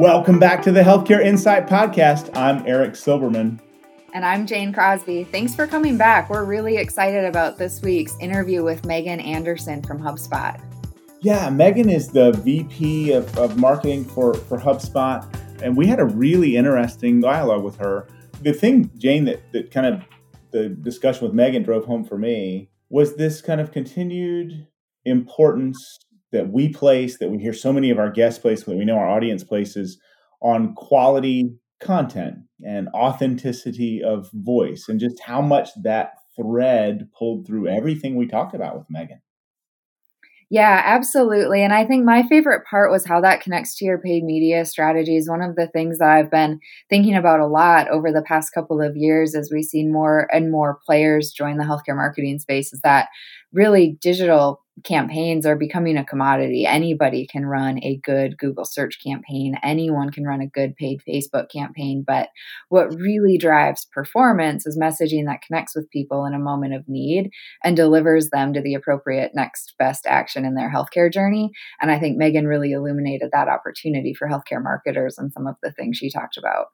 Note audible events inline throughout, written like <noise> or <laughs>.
Welcome back to the Healthcare Insight Podcast. I'm Eric Silberman. And I'm Jane Crosby. Thanks for coming back. We're really excited about this week's interview with Megan Anderson from HubSpot. Yeah, Megan is the VP of, of marketing for, for HubSpot. And we had a really interesting dialogue with her. The thing, Jane, that, that kind of the discussion with Megan drove home for me was this kind of continued importance that we place, that we hear so many of our guests place, that we know our audience places on quality content and authenticity of voice, and just how much that thread pulled through everything we talked about with Megan. Yeah, absolutely. And I think my favorite part was how that connects to your paid media strategies. One of the things that I've been thinking about a lot over the past couple of years as we see more and more players join the healthcare marketing space is that really digital campaigns are becoming a commodity. Anybody can run a good Google search campaign, anyone can run a good paid Facebook campaign. But what really drives performance is messaging that connects with people in a moment of need and delivers them to the appropriate next best action in their healthcare journey. And I think Megan really illuminated that opportunity for healthcare marketers and some of the things she talked about.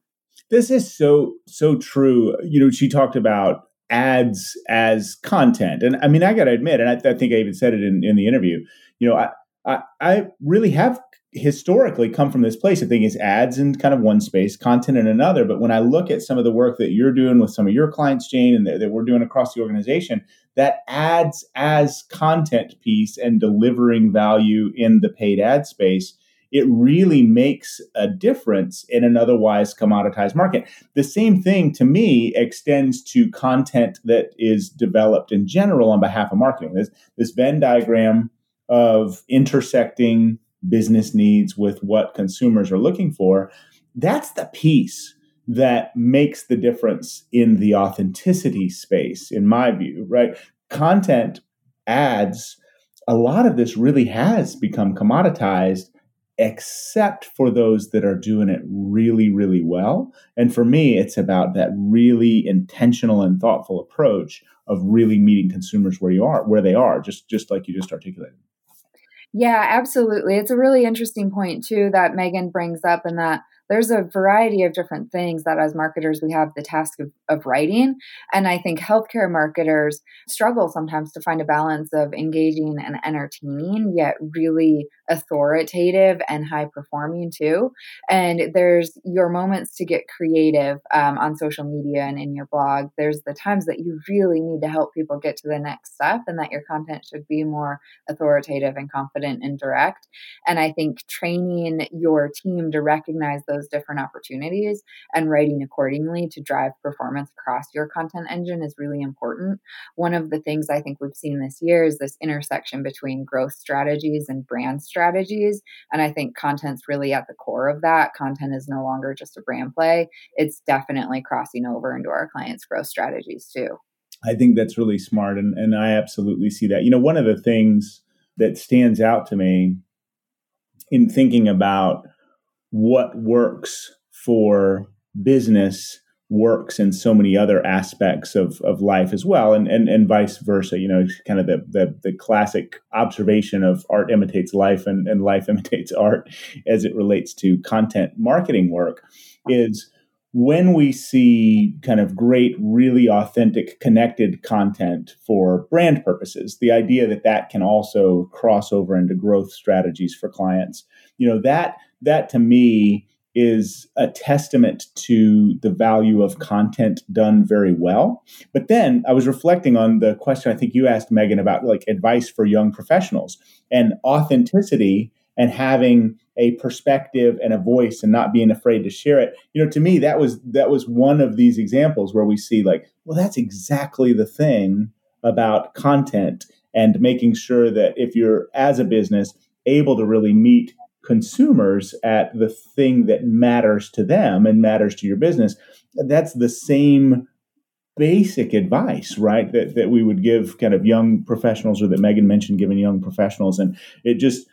This is so, so true. You know, she talked about ads as content. And I mean, I got to admit, and I, I, think I even said it in, in the interview, you know, I, I, I, really have historically come from this place of thinking it's ads in kind of one space, content in another. But when I look at some of the work that you're doing with some of your clients, Jane, and that, that we're doing across the organization, that ads as content piece and delivering value in the paid ad space it really makes a difference in an otherwise commoditized market. The same thing to me extends to content that is developed in general on behalf of marketing. This, this Venn diagram of intersecting business needs with what consumers are looking for, that's the piece that makes the difference in the authenticity space, in my view, right? Content ads, a lot of this really has become commoditized except for those that are doing it really, really well. And for me, it's about that really intentional and thoughtful approach of really meeting consumers where you are, where they are, just just like you just articulated. Yeah, absolutely. It's a really interesting point too that Megan brings up, and that there's a variety of different things that as marketers we have the task of, of writing and i think healthcare marketers struggle sometimes to find a balance of engaging and entertaining yet really authoritative and high performing too and there's your moments to get creative um, on social media and in your blog there's the times that you really need to help people get to the next step and that your content should be more authoritative and confident and direct and i think training your team to recognize those different opportunities and writing accordingly to drive performance across your content engine is really important. One of the things I think we've seen this year is this intersection between growth strategies and brand strategies. And I think content's really at the core of that. Content is no longer just a brand play, it's definitely crossing over into our clients' growth strategies too. I think that's really smart. And, and I absolutely see that. You know, one of the things that stands out to me in thinking about what works for business works in so many other aspects of, of life as well and, and and vice versa you know kind of the, the the classic observation of art imitates life and, and life <laughs> imitates art as it relates to content marketing work is when we see kind of great really authentic connected content for brand purposes the idea that that can also cross over into growth strategies for clients you know that that to me is a testament to the value of content done very well. But then I was reflecting on the question I think you asked Megan about like advice for young professionals and authenticity and having a perspective and a voice and not being afraid to share it. You know, to me that was that was one of these examples where we see like, well that's exactly the thing about content and making sure that if you're as a business able to really meet consumers at the thing that matters to them and matters to your business, that's the same basic advice, right? That, that we would give kind of young professionals or that Megan mentioned giving young professionals. And it just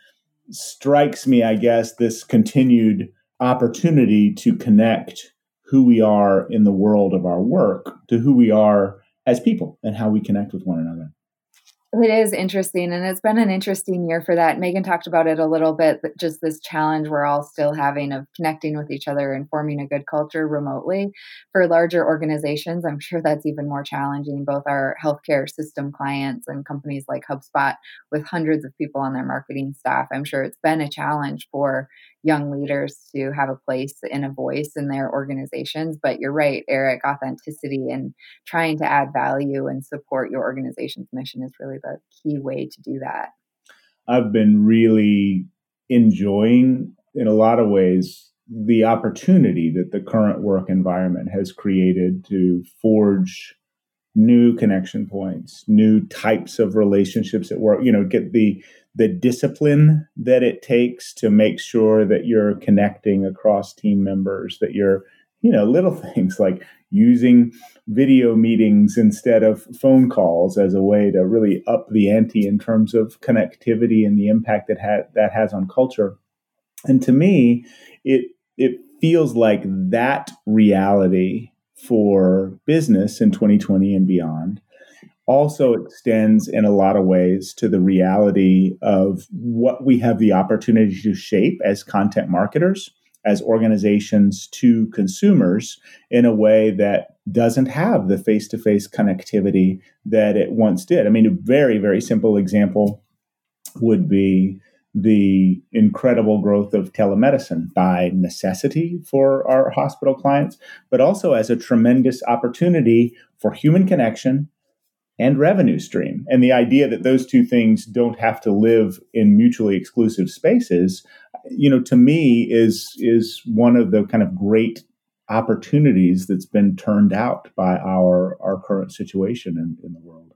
strikes me, I guess, this continued opportunity to connect who we are in the world of our work to who we are as people and how we connect with one another. It is interesting, and it's been an interesting year for that. Megan talked about it a little bit, but just this challenge we're all still having of connecting with each other and forming a good culture remotely. For larger organizations, I'm sure that's even more challenging, both our healthcare system clients and companies like HubSpot with hundreds of people on their marketing staff. I'm sure it's been a challenge for young leaders to have a place and a voice in their organizations. But you're right, Eric, authenticity and trying to add value and support your organization's mission is really the key way to do that. I've been really enjoying, in a lot of ways, the opportunity that the current work environment has created to forge new connection points, new types of relationships at work, you know, get the the discipline that it takes to make sure that you're connecting across team members, that you're, you know, little <laughs> things like using video meetings instead of phone calls as a way to really up the ante in terms of connectivity and the impact that ha- that has on culture. And to me, it it feels like that reality for business in 2020 and beyond also extends in a lot of ways to the reality of what we have the opportunity to shape as content marketers, as organizations to consumers in a way that doesn't have the face to face connectivity that it once did. I mean, a very, very simple example would be the incredible growth of telemedicine by necessity for our hospital clients, but also as a tremendous opportunity for human connection and revenue stream. And the idea that those two things don't have to live in mutually exclusive spaces, you know, to me is is one of the kind of great opportunities that's been turned out by our our current situation in, in the world.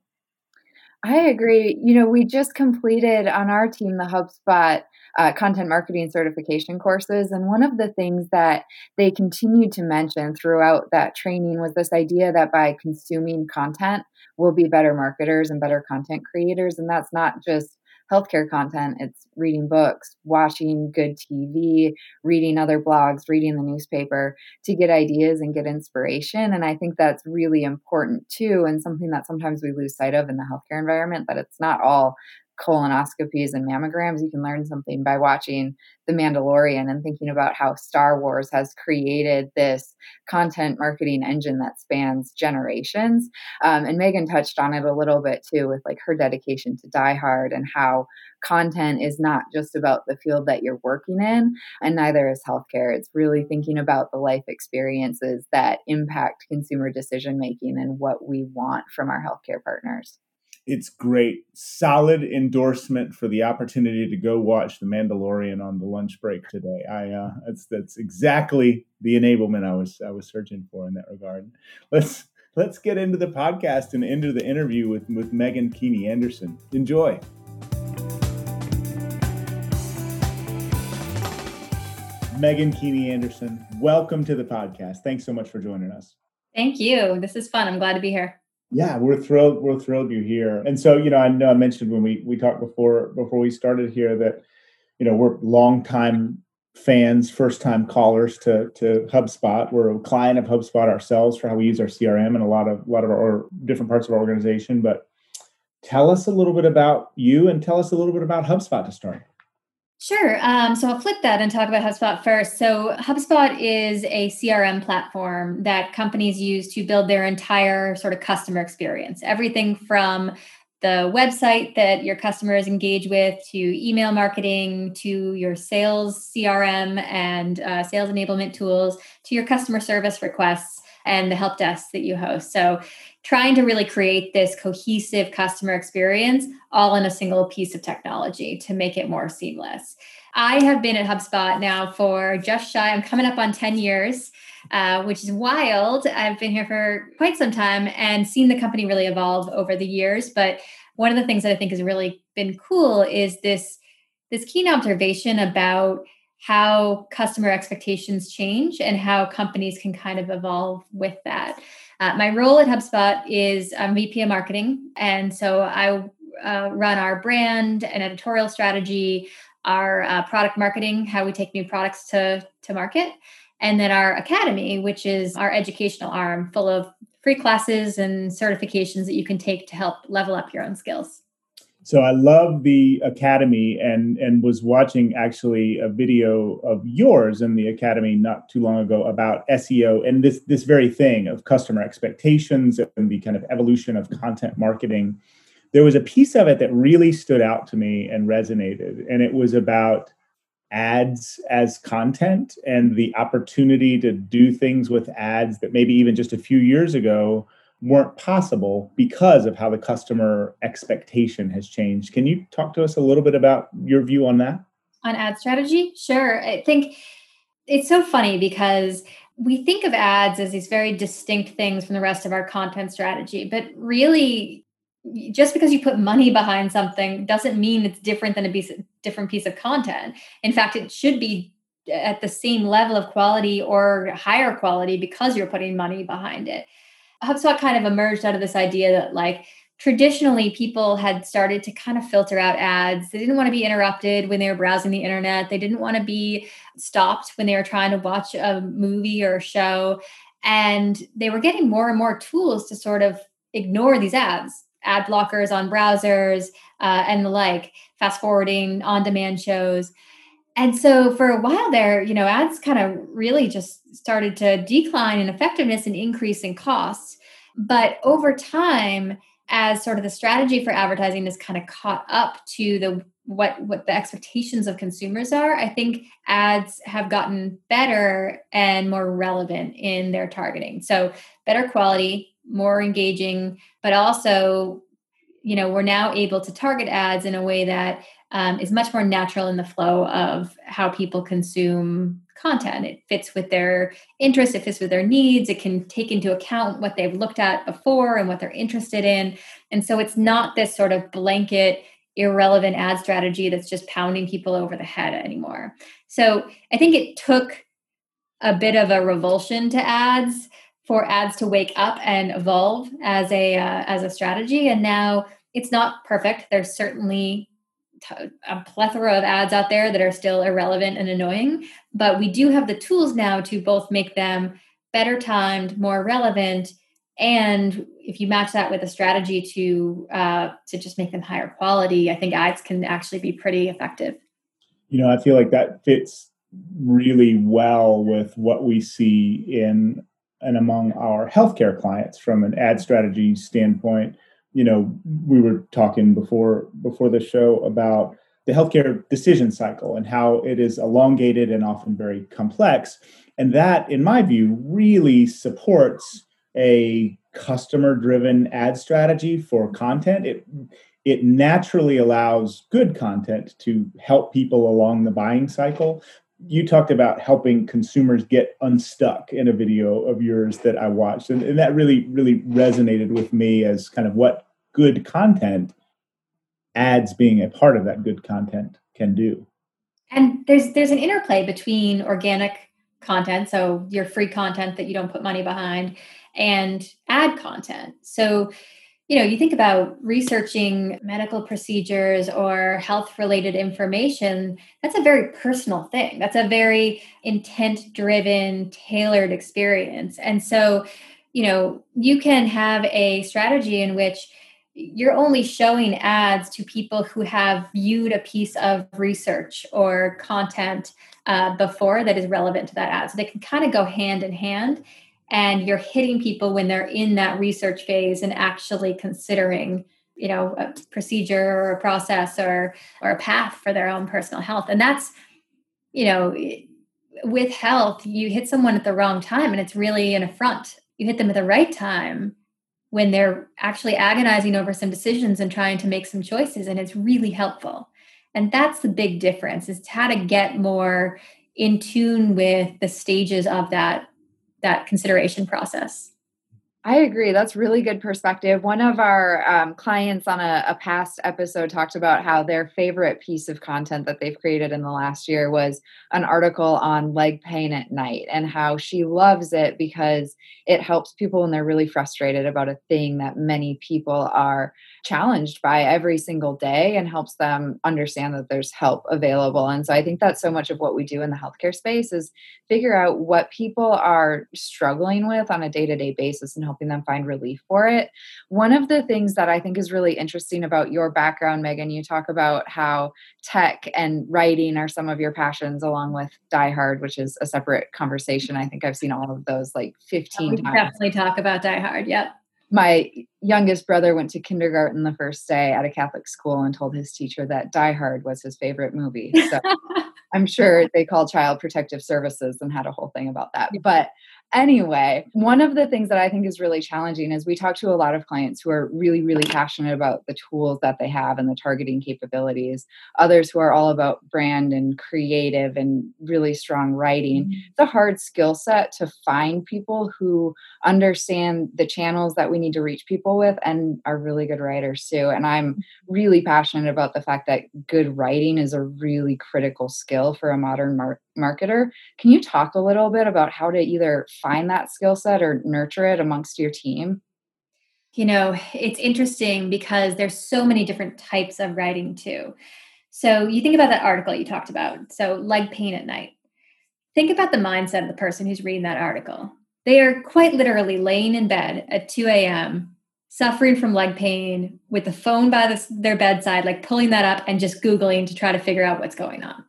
I agree. You know, we just completed on our team the HubSpot uh, content marketing certification courses. And one of the things that they continued to mention throughout that training was this idea that by consuming content, we'll be better marketers and better content creators. And that's not just healthcare content, it's reading books, watching good TV, reading other blogs, reading the newspaper to get ideas and get inspiration. And I think that's really important too, and something that sometimes we lose sight of in the healthcare environment that it's not all colonoscopies and mammograms, you can learn something by watching The Mandalorian and thinking about how Star Wars has created this content marketing engine that spans generations. Um, and Megan touched on it a little bit too with like her dedication to Die Hard and how content is not just about the field that you're working in, and neither is healthcare. It's really thinking about the life experiences that impact consumer decision making and what we want from our healthcare partners it's great. Solid endorsement for the opportunity to go watch The Mandalorian on the lunch break today. I uh, that's that's exactly the enablement I was I was searching for in that regard. Let's let's get into the podcast and into the interview with with Megan Keeney Anderson. Enjoy. Megan Keeney Anderson, welcome to the podcast. Thanks so much for joining us. Thank you. This is fun. I'm glad to be here. Yeah, we're thrilled. We're thrilled you're here. And so, you know, I know I mentioned when we we talked before before we started here that, you know, we're longtime fans, first time callers to to HubSpot. We're a client of HubSpot ourselves for how we use our CRM and a lot of a lot of our different parts of our organization. But tell us a little bit about you and tell us a little bit about HubSpot to start. Sure. Um, so I'll flip that and talk about HubSpot first. So HubSpot is a CRM platform that companies use to build their entire sort of customer experience. Everything from the website that your customers engage with to email marketing to your sales CRM and uh, sales enablement tools to your customer service requests and the help desk that you host. So trying to really create this cohesive customer experience all in a single piece of technology to make it more seamless. I have been at HubSpot now for just shy, I'm coming up on 10 years, uh, which is wild. I've been here for quite some time and seen the company really evolve over the years. But one of the things that I think has really been cool is this, this keen observation about how customer expectations change and how companies can kind of evolve with that. Uh, my role at HubSpot is I'm VP of marketing. And so I uh, run our brand and editorial strategy, our uh, product marketing, how we take new products to, to market, and then our academy, which is our educational arm full of free classes and certifications that you can take to help level up your own skills. So I love the academy and and was watching actually a video of yours in the academy not too long ago about SEO and this this very thing of customer expectations and the kind of evolution of content marketing. There was a piece of it that really stood out to me and resonated and it was about ads as content and the opportunity to do things with ads that maybe even just a few years ago weren't possible because of how the customer expectation has changed. Can you talk to us a little bit about your view on that? On ad strategy? Sure. I think it's so funny because we think of ads as these very distinct things from the rest of our content strategy, but really just because you put money behind something doesn't mean it's different than a piece different piece of content. In fact, it should be at the same level of quality or higher quality because you're putting money behind it. HubSpot kind of emerged out of this idea that like traditionally people had started to kind of filter out ads. They didn't want to be interrupted when they were browsing the internet. They didn't want to be stopped when they were trying to watch a movie or a show. And they were getting more and more tools to sort of ignore these ads, ad blockers on browsers uh, and the like, fast forwarding, on demand shows. And so for a while there, you know, ads kind of really just started to decline in effectiveness and increase in costs. But over time, as sort of the strategy for advertising has kind of caught up to the what what the expectations of consumers are, I think ads have gotten better and more relevant in their targeting. So better quality, more engaging, but also, you know, we're now able to target ads in a way that um, is much more natural in the flow of how people consume content. It fits with their interests, it fits with their needs, it can take into account what they've looked at before and what they're interested in. And so it's not this sort of blanket, irrelevant ad strategy that's just pounding people over the head anymore. So I think it took a bit of a revulsion to ads for ads to wake up and evolve as a uh, as a strategy and now it's not perfect there's certainly a plethora of ads out there that are still irrelevant and annoying, but we do have the tools now to both make them better timed, more relevant, and if you match that with a strategy to uh, to just make them higher quality, I think ads can actually be pretty effective. You know, I feel like that fits really well with what we see in and among our healthcare clients from an ad strategy standpoint you know, we were talking before before the show about the healthcare decision cycle and how it is elongated and often very complex. And that, in my view, really supports a customer driven ad strategy for content. It it naturally allows good content to help people along the buying cycle. You talked about helping consumers get unstuck in a video of yours that I watched. And, and that really, really resonated with me as kind of what good content ads being a part of that good content can do and there's there's an interplay between organic content so your free content that you don't put money behind and ad content so you know you think about researching medical procedures or health related information that's a very personal thing that's a very intent driven tailored experience and so you know you can have a strategy in which you're only showing ads to people who have viewed a piece of research or content uh, before that is relevant to that ad. So they can kind of go hand in hand. And you're hitting people when they're in that research phase and actually considering, you know, a procedure or a process or or a path for their own personal health. And that's, you know, with health, you hit someone at the wrong time and it's really an affront. You hit them at the right time when they're actually agonizing over some decisions and trying to make some choices and it's really helpful and that's the big difference is how to get more in tune with the stages of that that consideration process I agree. That's really good perspective. One of our um, clients on a, a, past episode talked about how their favorite piece of content that they've created in the last year was an article on leg pain at night and how she loves it because it helps people when they're really frustrated about a thing that many people are challenged by every single day and helps them understand that there's help available. And so I think that's so much of what we do in the healthcare space is figure out what people are struggling with on a day-to-day basis and help helping them find relief for it. One of the things that I think is really interesting about your background, Megan, you talk about how tech and writing are some of your passions, along with Die Hard, which is a separate conversation. I think I've seen all of those like 15 we times. Definitely talk about Die Hard. Yep my youngest brother went to kindergarten the first day at a Catholic school and told his teacher that Die Hard was his favorite movie. So <laughs> I'm sure they called Child Protective Services and had a whole thing about that. But Anyway, one of the things that I think is really challenging is we talk to a lot of clients who are really, really passionate about the tools that they have and the targeting capabilities, others who are all about brand and creative and really strong writing. Mm-hmm. It's a hard skill set to find people who understand the channels that we need to reach people with and are really good writers too. And I'm mm-hmm. really passionate about the fact that good writing is a really critical skill for a modern mar- marketer. Can you talk a little bit about how to either find that skill set or nurture it amongst your team? You know, it's interesting because there's so many different types of writing too. So you think about that article you talked about. So leg pain at night. Think about the mindset of the person who's reading that article. They are quite literally laying in bed at 2 a.m., suffering from leg pain with the phone by the, their bedside, like pulling that up and just Googling to try to figure out what's going on.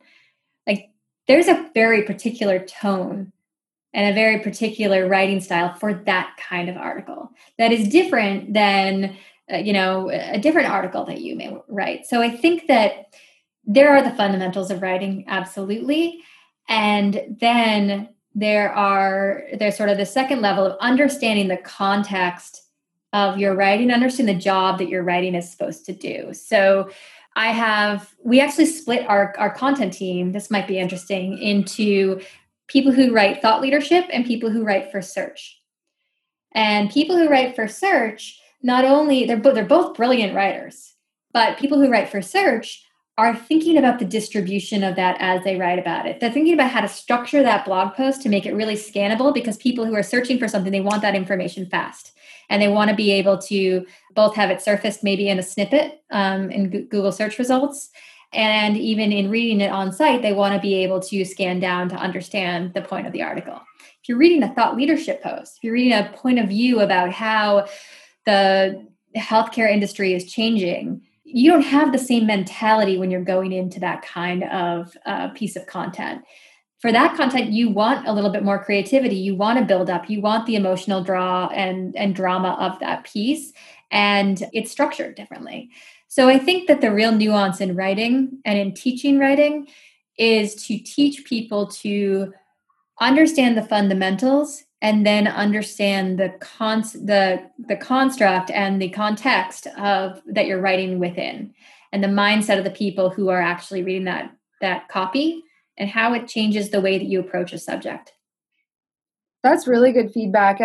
There's a very particular tone and a very particular writing style for that kind of article that is different than uh, you know a different article that you may write. So i think that there are the fundamentals of writing absolutely. And then there are there's sort of the second level of understanding the context of your writing understand the job that your writing is supposed to do. So i have we actually split our our content team this might be interesting into people who write thought leadership and people who write for search. And people who write for search, not only they're they're both brilliant writers, but people who write for search are thinking about the distribution of that as they write about it. They're thinking about how to structure that blog post to make it really scannable because people who are searching for something, they want that information fast. And they want to be able to both have it surfaced maybe in a snippet um, in Google search results and even in reading it on site, they want to be able to scan down to understand the point of the article. If you're reading a thought leadership post, if you're reading a point of view about how the healthcare industry is changing, you don't have the same mentality when you're going into that kind of uh, piece of content. For that content, you want a little bit more creativity. You want to build up. You want the emotional draw and and drama of that piece, and it's structured differently. So I think that the real nuance in writing and in teaching writing is to teach people to understand the fundamentals and then understand the con- the the construct and the context of that you're writing within and the mindset of the people who are actually reading that that copy and how it changes the way that you approach a subject that's really good feedback.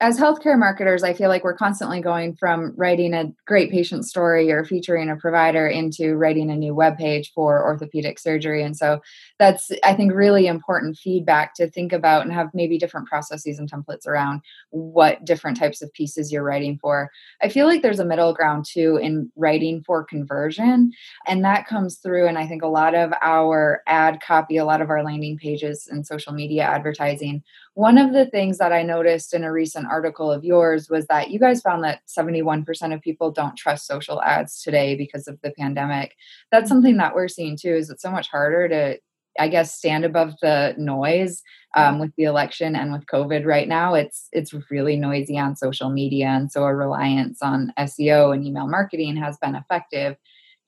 As healthcare marketers, I feel like we're constantly going from writing a great patient story or featuring a provider into writing a new web page for orthopedic surgery. And so that's, I think, really important feedback to think about and have maybe different processes and templates around what different types of pieces you're writing for. I feel like there's a middle ground too in writing for conversion. And that comes through, and I think a lot of our ad copy, a lot of our landing pages and social media advertising one of the things that I noticed in a recent article of yours was that you guys found that 71% of people don't trust social ads today because of the pandemic. That's mm-hmm. something that we're seeing too, is it's so much harder to, I guess, stand above the noise um, with the election and with COVID right now. It's it's really noisy on social media. And so a reliance on SEO and email marketing has been effective.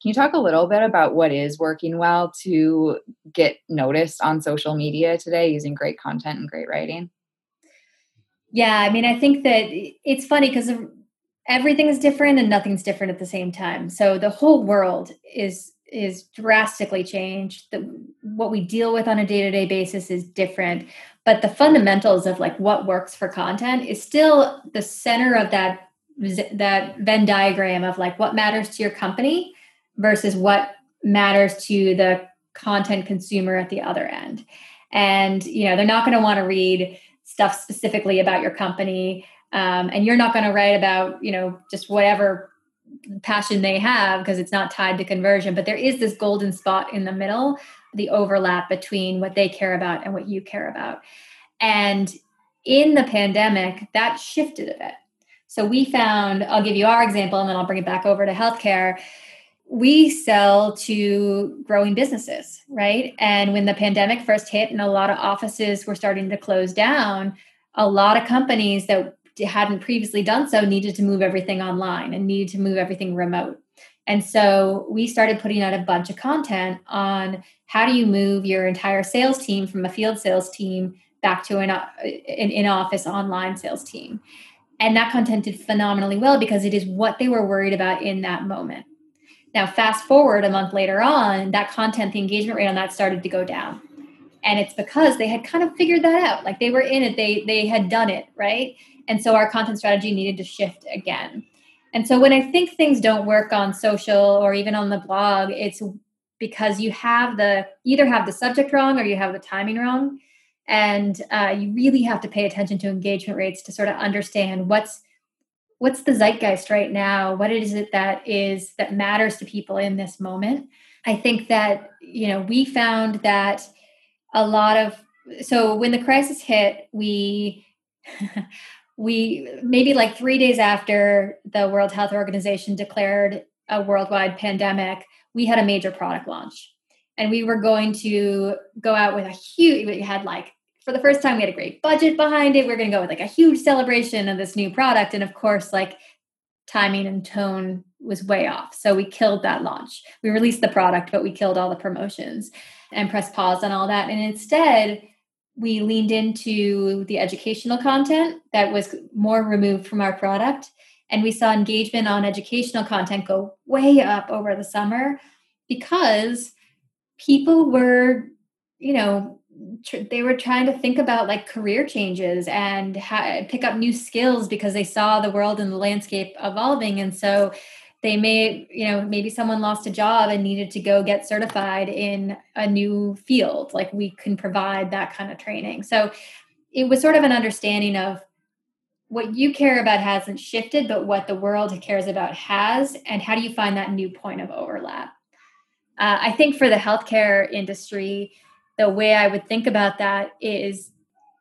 Can you talk a little bit about what is working well to get noticed on social media today using great content and great writing? Yeah, I mean, I think that it's funny because everything is different and nothing's different at the same time. So the whole world is is drastically changed. The, what we deal with on a day to day basis is different, but the fundamentals of like what works for content is still the center of that that Venn diagram of like what matters to your company versus what matters to the content consumer at the other end. And you know, they're not going to want to read stuff specifically about your company, um, and you're not going to write about you know just whatever passion they have because it's not tied to conversion. But there is this golden spot in the middle, the overlap between what they care about and what you care about. And in the pandemic, that shifted a bit. So we found, I'll give you our example and then I'll bring it back over to healthcare. We sell to growing businesses, right? And when the pandemic first hit and a lot of offices were starting to close down, a lot of companies that hadn't previously done so needed to move everything online and needed to move everything remote. And so we started putting out a bunch of content on how do you move your entire sales team from a field sales team back to an, uh, an in-office online sales team. And that content did phenomenally well because it is what they were worried about in that moment. Now, fast forward a month later on, that content, the engagement rate on that started to go down. And it's because they had kind of figured that out. Like they were in it, they they had done it, right? And so our content strategy needed to shift again. And so when I think things don't work on social or even on the blog, it's because you have the either have the subject wrong or you have the timing wrong. And uh, you really have to pay attention to engagement rates to sort of understand what's what's the zeitgeist right now? What is it that is that matters to people in this moment? I think that you know we found that a lot of so when the crisis hit we <laughs> we maybe like three days after the world health organization declared a worldwide pandemic we had a major product launch. And we were going to go out with a huge we had like for the first time we had a great budget behind it. We are going to go with like a huge celebration of this new product. And of course like timing and tone was way off. So we killed that launch. We released the product but we killed all the promotions and pressed pause on all that. And instead we leaned into the educational content that was more removed from our product and we saw engagement on educational content go way up over the summer because people were, you know, tr- they were trying to think about like career changes and ha- pick up new skills because they saw the world and the landscape evolving. And so they may, you know, maybe someone lost a job and needed to go get certified in a new field. Like we can provide that kind of training. So it was sort of an understanding of what you care about hasn't shifted, but what the world cares about has. And how do you find that new point of overlap? Uh, I think for the healthcare industry, the way I would think about that is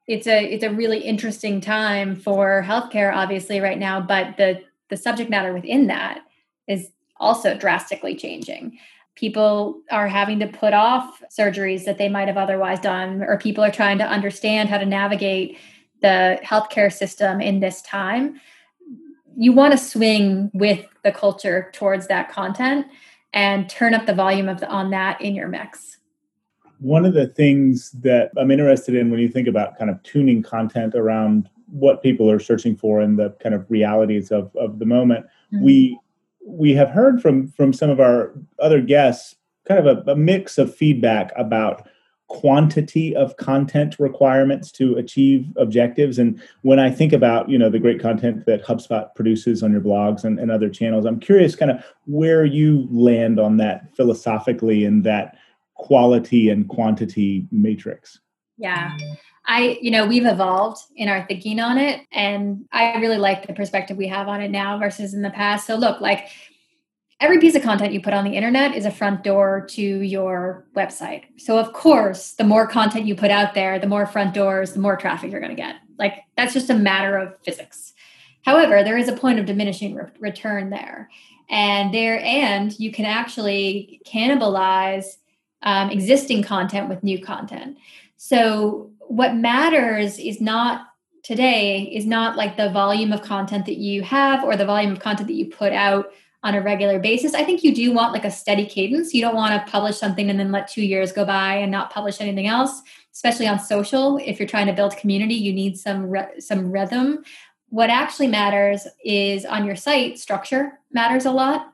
it's a it's a really interesting time for healthcare, obviously, right now. But the the subject matter within that is also drastically changing. People are having to put off surgeries that they might have otherwise done, or people are trying to understand how to navigate the healthcare system in this time, you want to swing with the culture towards that content and turn up the volume of the, on that in your mix. One of the things that I'm interested in when you think about kind of tuning content around what people are searching for and the kind of realities of, of the moment, mm-hmm. we we have heard from from some of our other guests kind of a, a mix of feedback about quantity of content requirements to achieve objectives. And when i think about you know the great content that hubspot produces on your blogs and, and other channels i'm curious kind of where you land on that philosophically in that quality and quantity matrix yeah i you know we've evolved in our thinking on it and i really like the perspective we have on it now versus in the past so look like every piece of content you put on the internet is a front door to your website. So, of course, the more content you put out there, the more front doors, the more traffic you're going to get. Like, that's just a matter of physics. However, there is a point of diminishing re- return there. And there, and you can actually cannibalize um, existing content with new content. So, what matters is not today is not like the volume of content that you have or the volume of content that you put out on a regular basis. I think you do want like a steady cadence. You don't want to publish something and then let two years go by and not publish anything else, especially on social. If you're trying to build community, you need some re- some rhythm. What actually matters is on your site, structure matters a lot.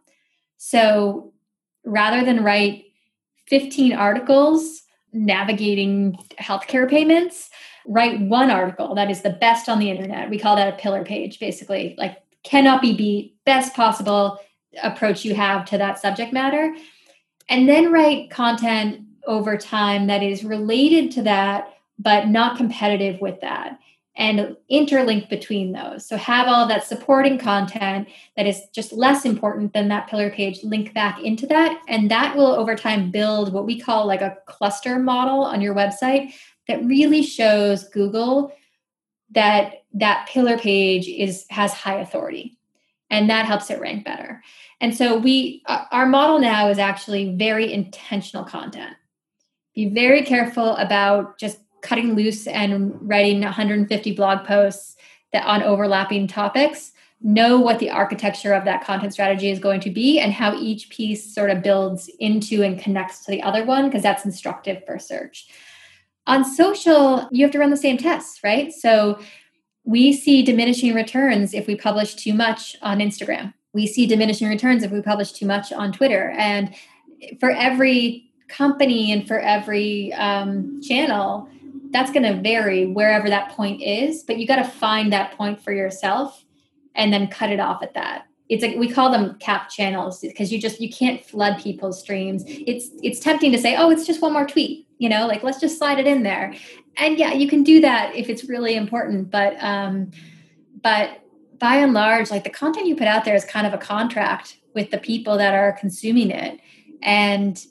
So rather than write 15 articles navigating healthcare payments, write one article that is the best on the internet. We call that a pillar page, basically, like cannot be beat, best possible approach you have to that subject matter. And then write content over time that is related to that but not competitive with that and interlink between those. So have all that supporting content that is just less important than that pillar page link back into that and that will over time build what we call like a cluster model on your website that really shows google that that pillar page is has high authority and that helps it rank better. And so we uh, our model now is actually very intentional content. Be very careful about just cutting loose and writing 150 blog posts that on overlapping topics know what the architecture of that content strategy is going to be and how each piece sort of builds into and connects to the other one because that's instructive for search on social you have to run the same tests right so we see diminishing returns if we publish too much on Instagram. We see diminishing returns if we publish too much on Twitter. And for every company and for every um, channel, that's going to vary wherever that point is. But you got to find that point for yourself and then cut it off at that. It's like we call them cap channels because you just you can't flood people's streams. It's it's tempting to say, oh, it's just one more tweet, you know, like let's just slide it in there and yeah, you can do that if it's really important, but um, but by and large, like the content you put out there is kind of a contract with the people that are consuming it, and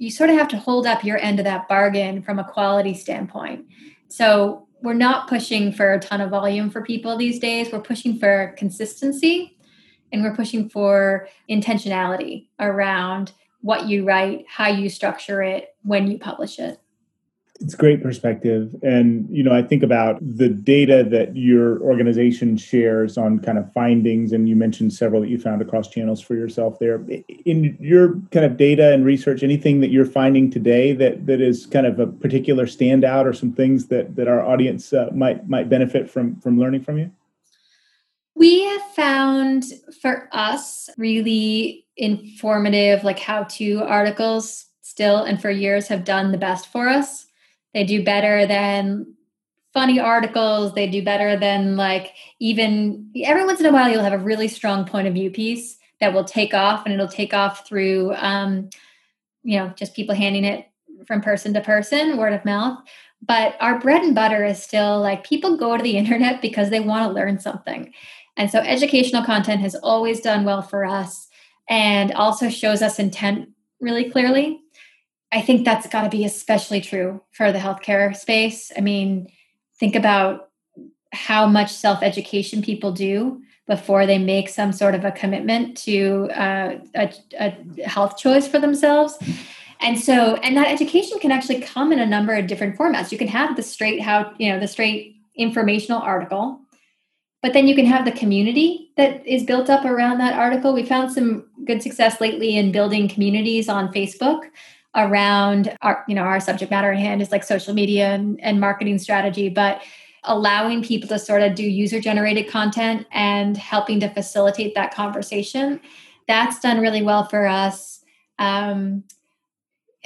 you sort of have to hold up your end of that bargain from a quality standpoint. So we're not pushing for a ton of volume for people these days. We're pushing for consistency and we're pushing for intentionality around what you write, how you structure it, when you publish it. It's great perspective. And, you know, I think about the data that your organization shares on kind of findings, and you mentioned several that you found across channels for yourself there. In your kind of data and research, anything that you're finding today that, that is kind of a particular standout or some things that, that our audience uh, might, might benefit from, from learning from you? We have found for us really informative, like how to articles still and for years have done the best for us. They do better than funny articles. They do better than like even every once in a while you'll have a really strong point of view piece that will take off and it'll take off through um, you know just people handing it from person to person word of mouth. But our bread and butter is still like people go to the internet because they want to learn something. And so educational content has always done well for us and also shows us intent really clearly I think that's got to be especially true for the healthcare space. I mean, think about how much self education people do before they make some sort of a commitment to uh, a, a health choice for themselves. And so, and that education can actually come in a number of different formats. You can have the straight how, you know, the straight informational article, but then you can have the community that is built up around that article. We found some good success lately in building communities on Facebook around our you know our subject matter at hand is like social media and, and marketing strategy but allowing people to sort of do user generated content and helping to facilitate that conversation that's done really well for us. Um,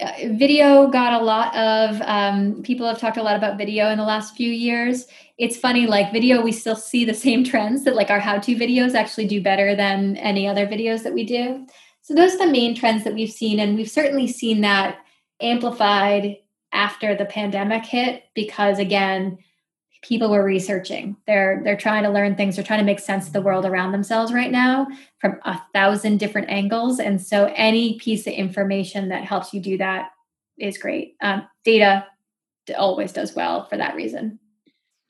uh, video got a lot of um, people have talked a lot about video in the last few years. It's funny like video we still see the same trends that like our how to videos actually do better than any other videos that we do so those are the main trends that we've seen, and we've certainly seen that amplified after the pandemic hit because again people were researching. They're they're trying to learn things. They're trying to make sense of the world around themselves right now from a thousand different angles and so any piece of information that helps you do that is great. Um, data always does well for that reason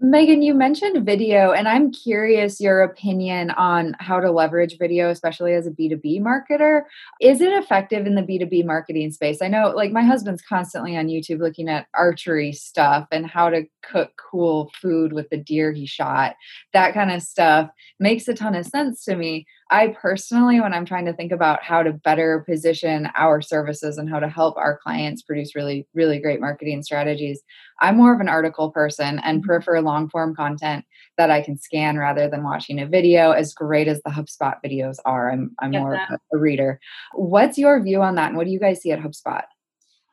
Megan, you mentioned video, and I'm curious your opinion on how to leverage video, especially as a B2B marketer. Is it effective in the B2B marketing space? I know, like, my husband's constantly on YouTube looking at archery stuff and how to cook cool food with the deer he shot. That kind of stuff makes a ton of sense to me. I personally, when I'm trying to think about how to better position our services and how to help our clients produce really, really great marketing strategies, I'm more of an article person and mm-hmm. prefer long form content that I can scan rather than watching a video. As great as the HubSpot videos are, I'm, I'm more of a, a reader. What's your view on that? And what do you guys see at HubSpot?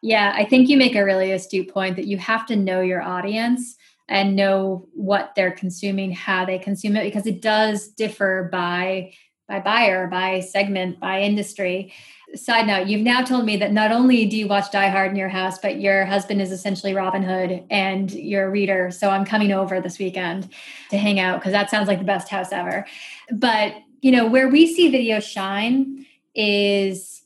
Yeah, I think you make a really astute point that you have to know your audience and know what they're consuming, how they consume it, because it does differ by by buyer, by segment, by industry. Side note, you've now told me that not only do you watch Die Hard in your house, but your husband is essentially Robin Hood and you're a reader. So I'm coming over this weekend to hang out because that sounds like the best house ever. But, you know, where we see video shine is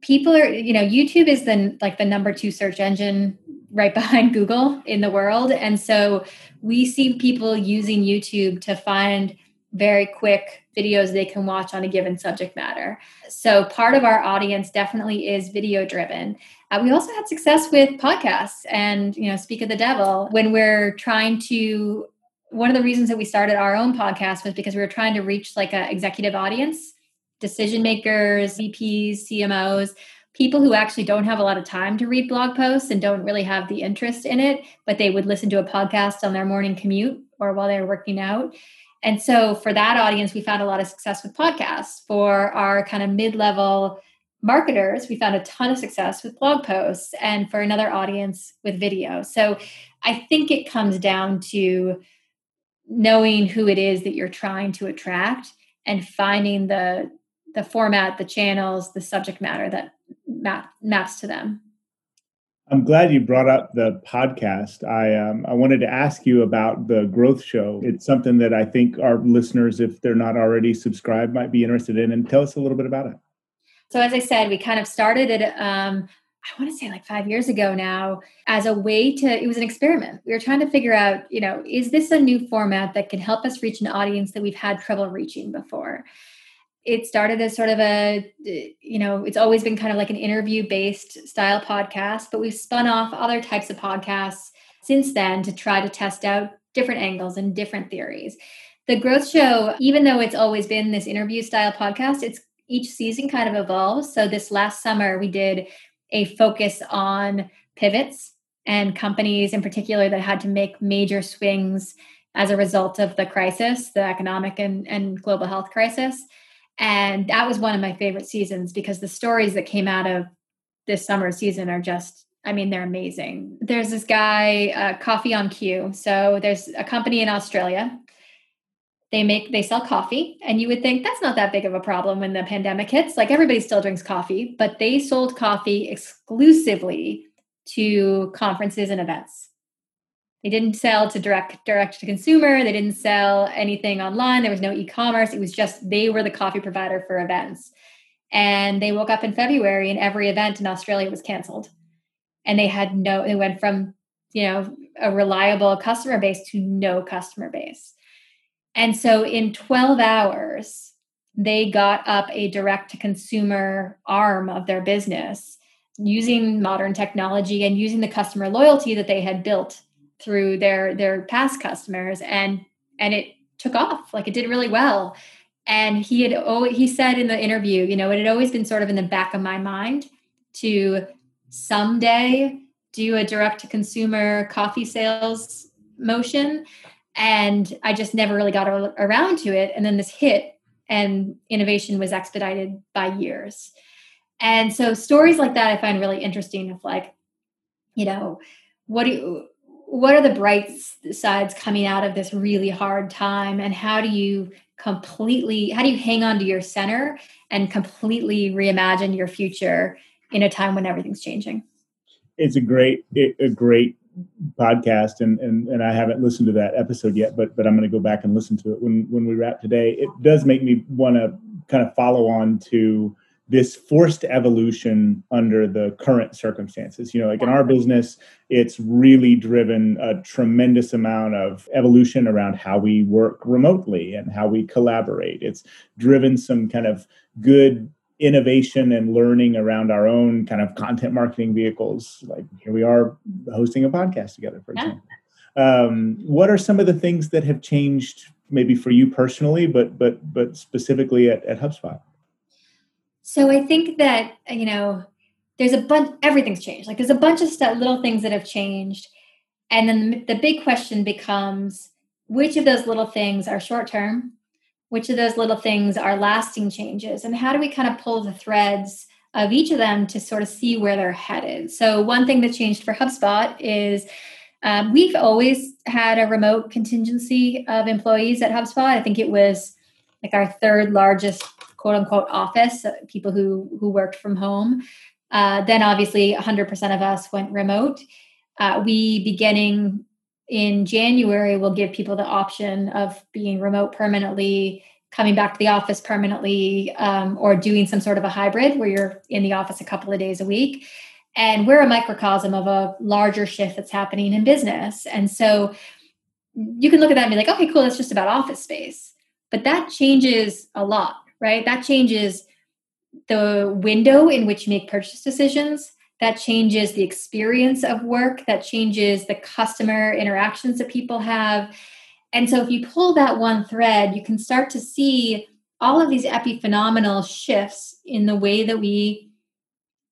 people are, you know, YouTube is the like the number two search engine right <laughs> behind Google in the world. And so we see people using YouTube to find very quick videos they can watch on a given subject matter. So part of our audience definitely is video driven. Uh, we also had success with podcasts and, you know, Speak of the Devil when we're trying to one of the reasons that we started our own podcast was because we were trying to reach like an executive audience, decision makers, VPs, CMOs, people who actually don't have a lot of time to read blog posts and don't really have the interest in it, but they would listen to a podcast on their morning commute or while they're working out. And so for that audience, we found a lot of success with podcasts. For our kind of mid level marketers, we found a ton of success with blog posts, and for another audience with video. So I think it comes down to knowing who it is that you're trying to attract and finding the the format, the channels, the subject matter that map, maps to them. I'm glad you brought up the podcast. I um, I wanted to ask you about the Growth Show. It's something that I think our listeners, if they're not already subscribed, might be interested in. And tell us a little bit about it. So, as I said, we kind of started it. Um, I want to say like five years ago now, as a way to. It was an experiment. We were trying to figure out, you know, is this a new format that can help us reach an audience that we've had trouble reaching before? It started as sort of a you know it's always been kind of like an interview based style podcast but we've spun off other types of podcasts since then to try to test out different angles and different theories. The growth show even though it's always been this interview style podcast it's each season kind of evolves. So this last summer we did a focus on pivots and companies in particular that had to make major swings as a result of the crisis the economic and, and global health crisis and that was one of my favorite seasons because the stories that came out of this summer season are just, I mean, they're amazing. There's this guy, uh, Coffee on Cue. So there's a company in Australia. They make, they sell coffee. And you would think that's not that big of a problem when the pandemic hits. Like everybody still drinks coffee, but they sold coffee exclusively to conferences and events. They didn't sell to direct direct to consumer. They didn't sell anything online. There was no e-commerce. It was just they were the coffee provider for events. And they woke up in February and every event in Australia was canceled. And they had no they went from, you know, a reliable customer base to no customer base. And so in 12 hours, they got up a direct to consumer arm of their business using modern technology and using the customer loyalty that they had built through their their past customers and and it took off. Like it did really well. And he had oh he said in the interview you know it had always been sort of in the back of my mind to someday do a direct to consumer coffee sales motion. And i just never really got around to it. And then this hit and innovation was expedited by years. And so stories like that i find really interesting of like you know what do you what are the bright sides coming out of this really hard time? And how do you completely how do you hang on to your center and completely reimagine your future in a time when everything's changing? It's a great a great podcast and, and and I haven't listened to that episode yet but but I'm going to go back and listen to it when when we wrap today. It does make me want to kind of follow on to this forced evolution under the current circumstances. You know, like in our business, it's really driven a tremendous amount of evolution around how we work remotely and how we collaborate. It's driven some kind of good innovation and learning around our own kind of content marketing vehicles. Like here we are hosting a podcast together, for example. Um, what are some of the things that have changed maybe for you personally, but but but specifically at, at HubSpot? So I think that, you know, there's a bunch, everything's changed. Like there's a bunch of little things that have changed. And then the big question becomes which of those little things are short term? Which of those little things are lasting changes? And how do we kind of pull the threads of each of them to sort of see where they're headed? So, one thing that changed for HubSpot is um, we've always had a remote contingency of employees at HubSpot. I think it was like our third largest quote unquote office, uh, people who who worked from home. Uh, then obviously 100% of us went remote. Uh, we beginning in January will give people the option of being remote permanently, coming back to the office permanently, um, or doing some sort of a hybrid where you're in the office a couple of days a week. And we're a microcosm of a larger shift that's happening in business. And so you can look at that and be like, okay, cool, that's just about office space. But that changes a lot, right? That changes the window in which you make purchase decisions. That changes the experience of work. That changes the customer interactions that people have. And so if you pull that one thread, you can start to see all of these epiphenomenal shifts in the way that we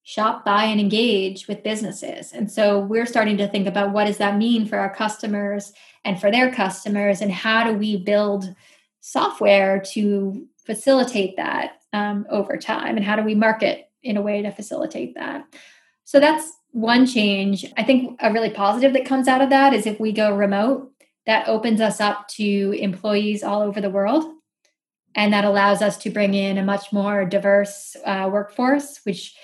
shop, buy, and engage with businesses. And so we're starting to think about what does that mean for our customers and for their customers, and how do we build software to facilitate that um, over time, and how do we market in a way to facilitate that. So that's one change. I think a really positive that comes out of that is if we go remote, that opens us up to employees all over the world. And that allows us to bring in a much more diverse uh, workforce, which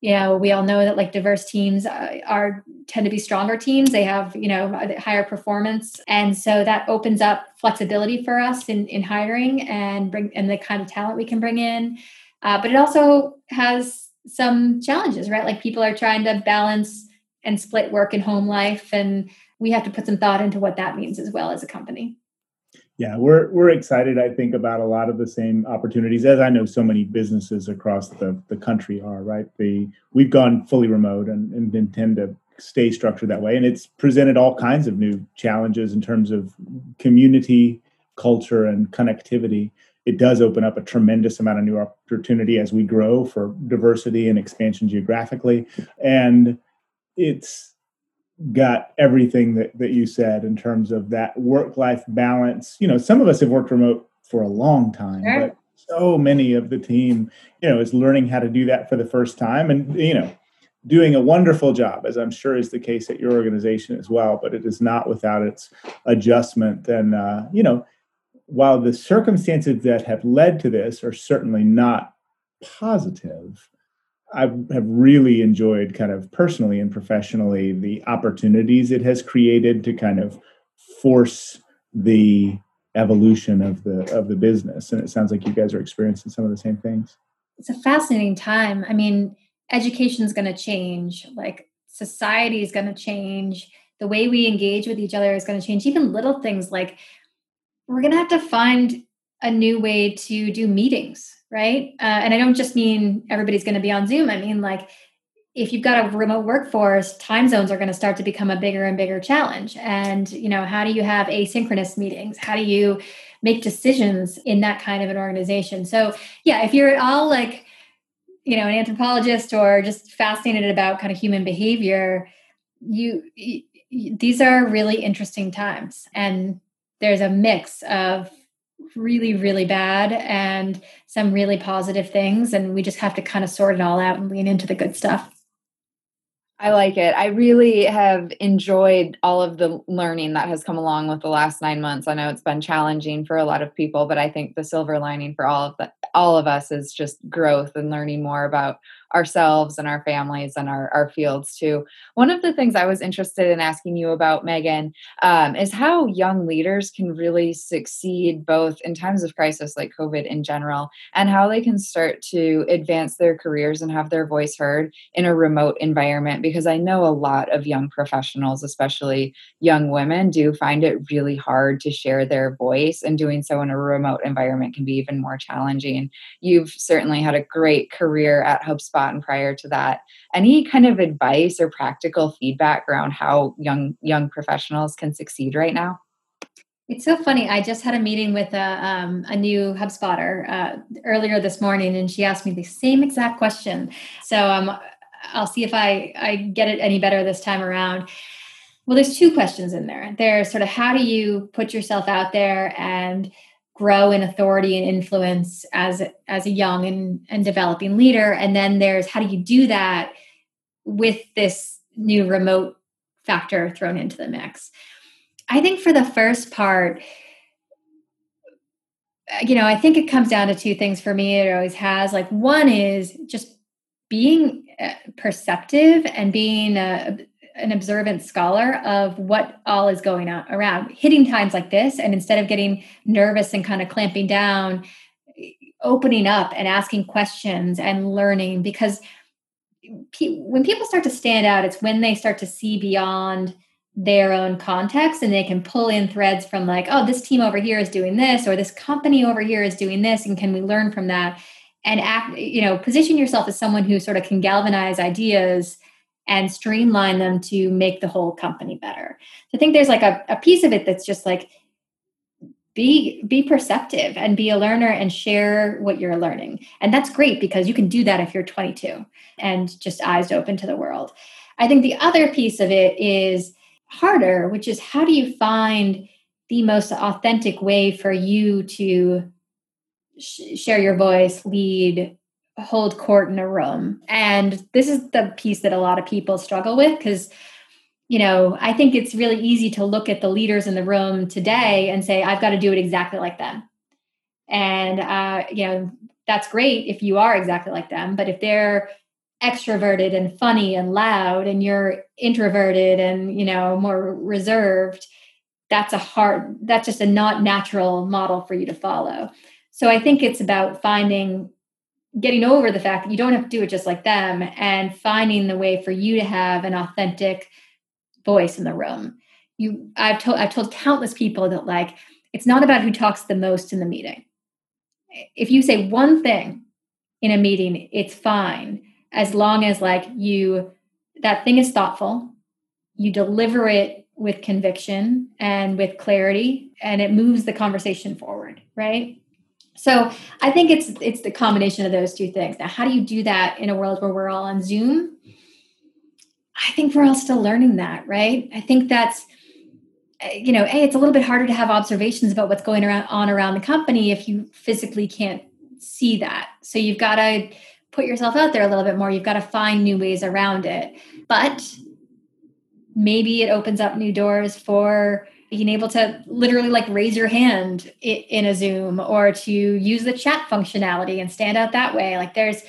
you know we all know that like diverse teams are, uh, are, tend to be stronger teams. They have you know higher performance. And so that opens up flexibility for us in, in hiring and bring and the kind of talent we can bring in. Uh, but it also has some challenges right? Like people are trying to balance and split work and home life and we have to put some thought into what that means as well as a company yeah, we're we're excited. I think about a lot of the same opportunities as I know so many businesses across the, the country are. Right, the we've gone fully remote and, and intend to stay structured that way, and it's presented all kinds of new challenges in terms of community, culture, and connectivity. It does open up a tremendous amount of new opportunity as we grow for diversity and expansion geographically, and it's got everything that, that you said in terms of that work life balance. You know, some of us have worked remote for a long time, sure. but so many of the team, you know, is learning how to do that for the first time and, you know, doing a wonderful job, as I'm sure is the case at your organization as well, but it is not without its adjustment. And, uh, you know, while the circumstances that have led to this are certainly not positive, I have really enjoyed kind of personally and professionally the opportunities it has created to kind of force the evolution of the of the business. And it sounds like you guys are experiencing some of the same things. It's a fascinating time. I mean education is going to change like society is going to change the way we engage with each other is going to change even little things like we're going to have to find a new way to do meetings right? Uh, and I don't just mean everybody's going to be on Zoom. I mean, like, if you've got a remote workforce, time zones are going to start to become a bigger and bigger challenge. And, you know, how do you have asynchronous meetings? How do you make decisions in that kind of an organization? So, yeah, if you're at all like, you know, an anthropologist or just fascinated about kind of human behavior, you, you these are really interesting times. And there's a mix of really, really bad and some really positive things. And we just have to kind of sort it all out and lean into the good stuff. I like it. I really have enjoyed all of the learning that has come along with the last nine months. I know it's been challenging for a lot of people, but I think the silver lining for all of the, all of us is just growth and learning more about ourselves and our families and our, our fields too. One of the things I was interested in asking you about, Meghan, um, is how young leaders can really succeed both in times of crisis like COVID in general and how they can start to advance their careers and have their voice heard in a remote environment. Because I know a lot of young professionals, especially young women, do find it really hard to share their voice, and doing so in a remote environment can be even more challenging. You've certainly had a great career at HubSpot prior to that any kind of advice or practical feedback around how young young professionals can succeed right now it's so funny. I just had a meeting with a, um, a new HubSpotter uh, earlier this morning, and she asked me the same exact question. So um, I'll see if I, I get it any better this time around. Well, there's two questions in there. There's sort of how do you put yourself out there and grow in authority and influence as as a young and, and developing leader. And then there's how do you do that with this new remote factor thrown into the mix? I think for the first part you know i think it comes down to two things for me it always has. Like one is just being uh, perceptive and being a, an observant scholar of what all is going on around hitting times like this and instead of getting nervous and kind of clamping down opening up and asking questions and learning because when people start to stand out, it's when they start to see beyond their own context and they can pull in threads from like, oh, this team over here is doing this, or this company over here is doing this, and can we learn from that? And act, you know, position yourself as someone who sort of can galvanize ideas and streamline them to make the whole company better. So I think there's like a, a piece of it that's just like be be perceptive and be a learner and share what you're learning and that's great because you can do that if you're 22 and just eyes open to the world i think the other piece of it is harder which is how do you find the most authentic way for you to sh- share your voice lead hold court in a room and this is the piece that a lot of people struggle with because you know, I think it's really easy to look at the leaders in the room today and say, I've got to do it exactly like them. And, uh, you know, that's great if you are exactly like them. But if they're extroverted and funny and loud and you're introverted and, you know, more reserved, that's a hard, that's just a not natural model for you to follow. So I think it's about finding getting over the fact that you don't have to do it just like them and finding the way for you to have an authentic voice in the room. You I've told I've told countless people that like it's not about who talks the most in the meeting. If you say one thing in a meeting, it's fine as long as like you that thing is thoughtful, you deliver it with conviction and with clarity and it moves the conversation forward, right? So I think it's it's the combination of those two things. Now, how do you do that in a world where we're all on Zoom? I think we're all still learning that, right? I think that's eh, you know, hey, it's a little bit harder to have observations about what's going around on around the company if you physically can't see that. So you've got to put yourself out there a little bit more. You've got to find new ways around it. But maybe it opens up new doors for being able to literally like raise your hand in a Zoom or to use the chat functionality and stand out that way. Like there's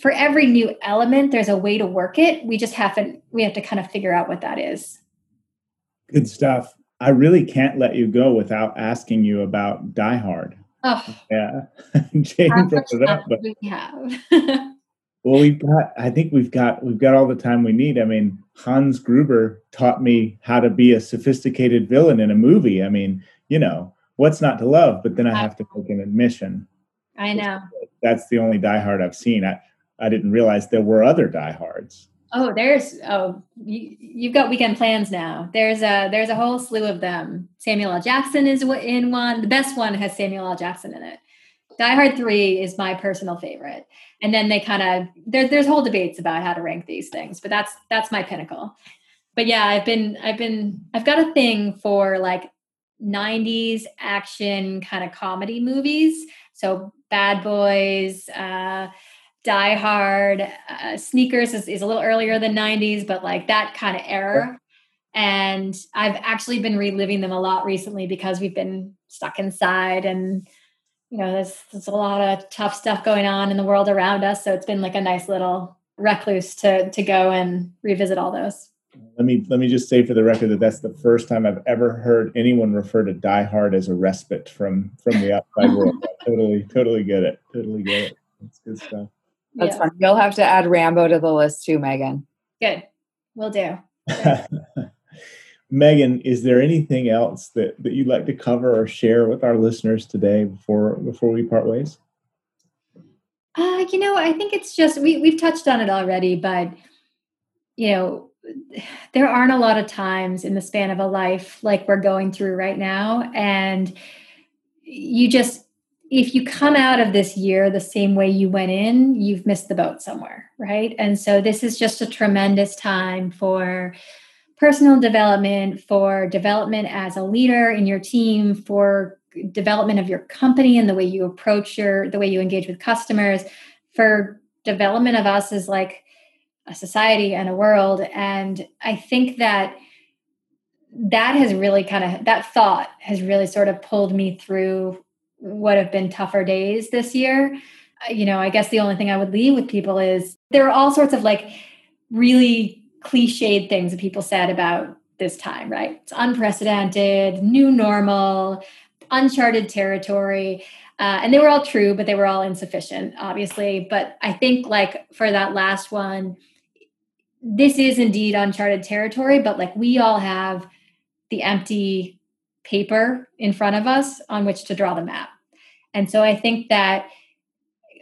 for every new element there's a way to work it. We just haven't we have to kind of figure out what that is. Good stuff. I really can't let you go without asking you about die hard. Oh yeah. <laughs> Jane brought it up but we have? <laughs> Well we've got i think we've got we've got all the time we need. I mean hans gruber taught me how to be a sophisticated villain in a movie i mean you know what's not to love but then i have to make an admission i know that's the only die hard i've seen i I didn't realize there were other diehards. Oh, there's oh you, have got weekend plans now. There's a there's a whole slew of them. Samuel L. Jackson is in one. The best one has Samuel L. Jackson in it. Die Hard Three is my personal favorite, and then they kind of there, there's whole debates about how to rank these things, but that's that's my pinnacle. But yeah, I've been I've been I've got a thing for like 90s action kind of comedy movies. So Bad Boys. Uh, Die Hard, uh, Sneakers is, is, a little earlier than 90s, but like that kind of era. And I've actually been reliving them a lot recently because we've been stuck inside and you know there's there's a lot of tough stuff going on in the world around us. So it's been like a nice little recluse to to go and revisit all those. Let me let me just say for the record that that's the first time I've ever heard anyone refer to Die Hard as a respite from from the outside world. I totally totally get it. Totally get it. That's good stuff. That's yeah. fun. You'll have to add Rambo to the list too, Meghan. Good. We'll do. <laughs> Meghan, is there anything else that, that you'd like to cover or share with our listeners today before before we part ways? Uh, you know, I think it's just we we've touched on it already, but you know, there aren't a lot of times in the span of a life like we're going through right now, and you just if you come out of this year the same way you went in, you've missed the boat somewhere, right? And so this is just a tremendous time for personal development, for development as a leader in your team, for development of your company and the way you approach your the way you engage with customers, for development of us as like a society and a world. And I think that that has really kind of that thought has really sort of pulled me through what have been tougher days this year. You know, I guess the only thing I would leave with people is there are all sorts of like really cliched things that people said about this time, right? It's unprecedented, new normal, uncharted territory. Uh, and they were all true, but they were all insufficient, obviously. But I think, like, for that last one, this is indeed uncharted territory, but like we all have the empty paper in front of us on which to draw the map. And so I think that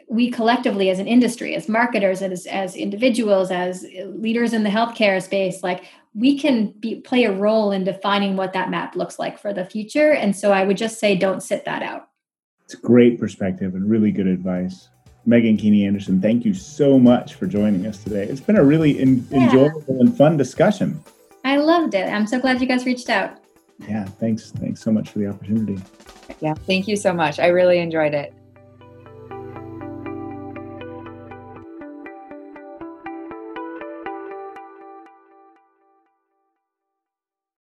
we collectively as an industry as marketers as, as individuals as leaders in the healthcare space like we can be, play a role in defining what that map looks like for the future. And so i would just say don't sit that out. It's great perspective and really good advice. Meghan Keaney Anderson thank you so much for joining us today. It's been a really in, yeah. enjoyable and fun discussion. I loved it. I'm so glad you guys reached out. Yeah thanks. Thanks so much for the opportunity. Yeah thank you so much. I really enjoyed it